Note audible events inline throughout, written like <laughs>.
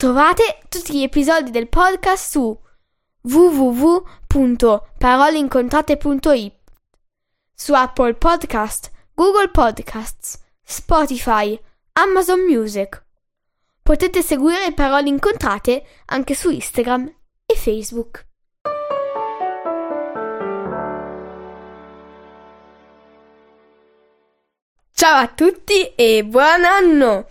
Trovate tutti gli episodi del podcast su www.paroleincontrate.it su Apple Podcast, Google Podcasts, Spotify, Amazon Music. Potete seguire Parole Incontrate anche su Instagram e Facebook. Ciao a tutti e buon anno!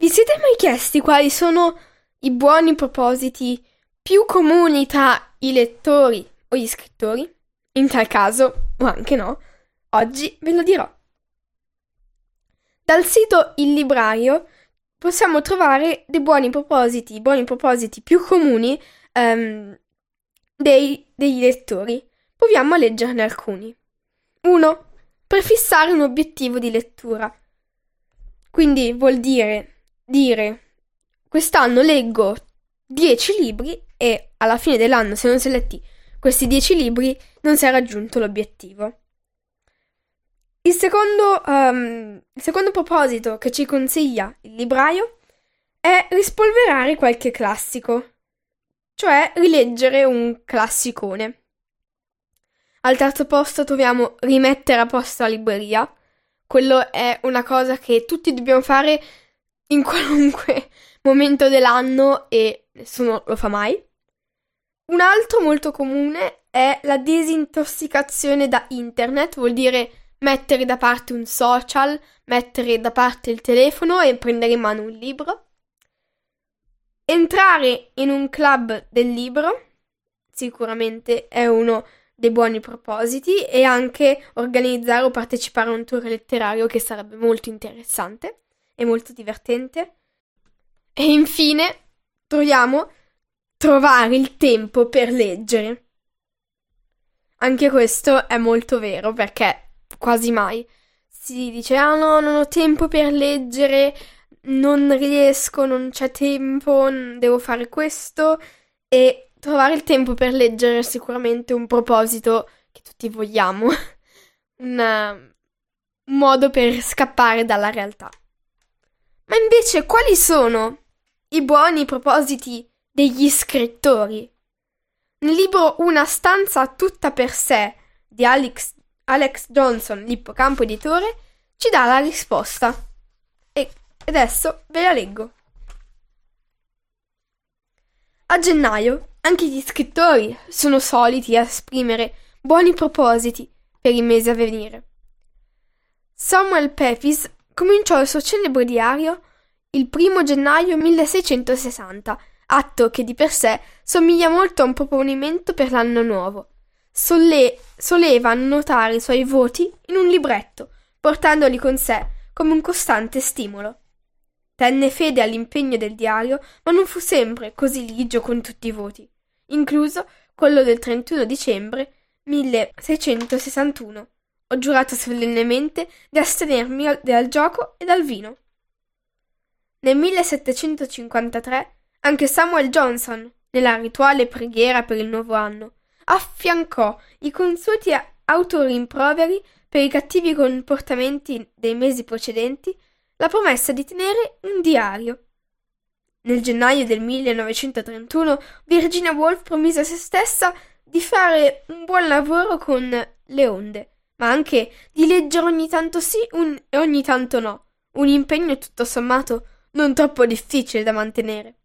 Vi siete mai chiesti quali sono i buoni propositi più comuni tra i lettori o gli scrittori? In tal caso, o anche no, oggi ve lo dirò. Dal sito Il Librario possiamo trovare dei buoni propositi, i buoni propositi più comuni um, dei, degli lettori. Proviamo a leggerne alcuni. 1 prefissare un obiettivo di lettura. Quindi vuol dire dire quest'anno leggo 10 libri e alla fine dell'anno, se non si è letti questi 10 libri, non si è raggiunto l'obiettivo. Il secondo, um, il secondo proposito che ci consiglia il libraio è rispolverare qualche classico, cioè rileggere un classicone. Al terzo posto troviamo rimettere a posto la libreria. Quello è una cosa che tutti dobbiamo fare in qualunque <laughs> momento dell'anno e nessuno lo fa mai. Un altro molto comune è la disintossicazione da internet, vuol dire mettere da parte un social, mettere da parte il telefono e prendere in mano un libro. Entrare in un club del libro sicuramente è uno dei buoni propositi e anche organizzare o partecipare a un tour letterario che sarebbe molto interessante e molto divertente. E infine troviamo trovare il tempo per leggere. Anche questo è molto vero perché quasi mai si dice ah no, non ho tempo per leggere, non riesco, non c'è tempo, devo fare questo e Trovare il tempo per leggere è sicuramente un proposito che tutti vogliamo, <laughs> un, un modo per scappare dalla realtà. Ma invece quali sono i buoni propositi degli scrittori? Nel libro Una stanza tutta per sé di Alex, Alex Johnson, l'ippocampo editore, ci dà la risposta. E adesso ve la leggo. A gennaio anche gli scrittori sono soliti esprimere buoni propositi per i mesi a venire. Samuel Pepys cominciò il suo celebre diario il primo gennaio 1660, atto che di per sé somiglia molto a un proponimento per l'anno nuovo. Solle- soleva annotare i suoi voti in un libretto, portandoli con sé come un costante stimolo. Tenne fede all'impegno del diario, ma non fu sempre così ligio con tutti i voti, incluso quello del 31 dicembre 1661. Ho giurato solennemente di astenermi dal gioco e dal vino. Nel 1753 anche Samuel Johnson, nella rituale preghiera per il nuovo anno, affiancò i consueti autorimproveri per i cattivi comportamenti dei mesi precedenti la promessa di tenere un diario. Nel gennaio del 1931 Virginia Woolf promise a se stessa di fare un buon lavoro con le onde, ma anche di leggere ogni tanto sì e ogni tanto no, un impegno tutto sommato non troppo difficile da mantenere.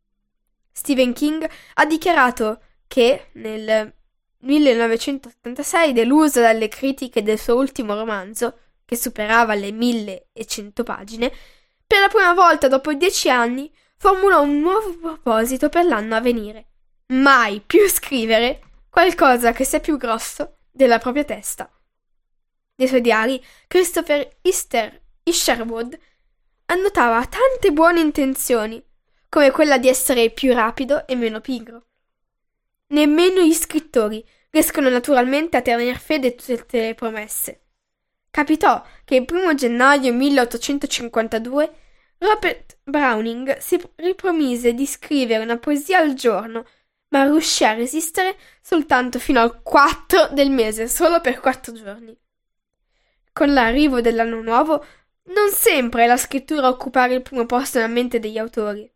Stephen King ha dichiarato che nel 1986, deluso dalle critiche del suo ultimo romanzo, che superava le 1100 pagine, per la prima volta dopo dieci anni formulò un nuovo proposito per l'anno a venire. Mai più scrivere qualcosa che sia più grosso della propria testa. Nei suoi diari, Christopher Easter Isherwood annotava tante buone intenzioni, come quella di essere più rapido e meno pigro. Nemmeno gli scrittori riescono naturalmente a tenere fede a tutte le promesse. Capitò che il primo gennaio 1852 Robert Browning si ripromise di scrivere una poesia al giorno, ma riuscì a resistere soltanto fino al 4 del mese, solo per quattro giorni. Con l'arrivo dell'anno nuovo, non sempre la scrittura a occupare il primo posto nella mente degli autori.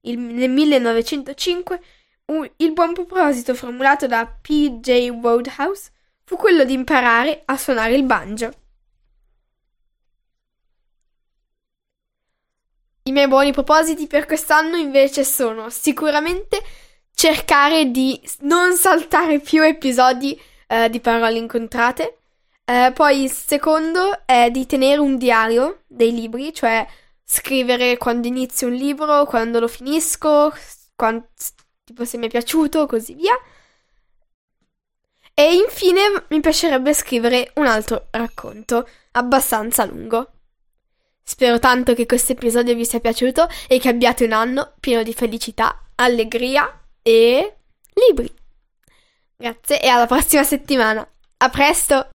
Il, nel 1905 un, il buon proposito formulato da P. J. Wodehouse fu quello di imparare a suonare il banjo. I miei buoni propositi per quest'anno invece sono sicuramente cercare di non saltare più episodi eh, di parole incontrate. Eh, poi il secondo è di tenere un diario dei libri, cioè scrivere quando inizio un libro, quando lo finisco, quando, tipo se mi è piaciuto, così via. E infine mi piacerebbe scrivere un altro racconto, abbastanza lungo. Spero tanto che questo episodio vi sia piaciuto e che abbiate un anno pieno di felicità, allegria e libri. Grazie e alla prossima settimana. A presto!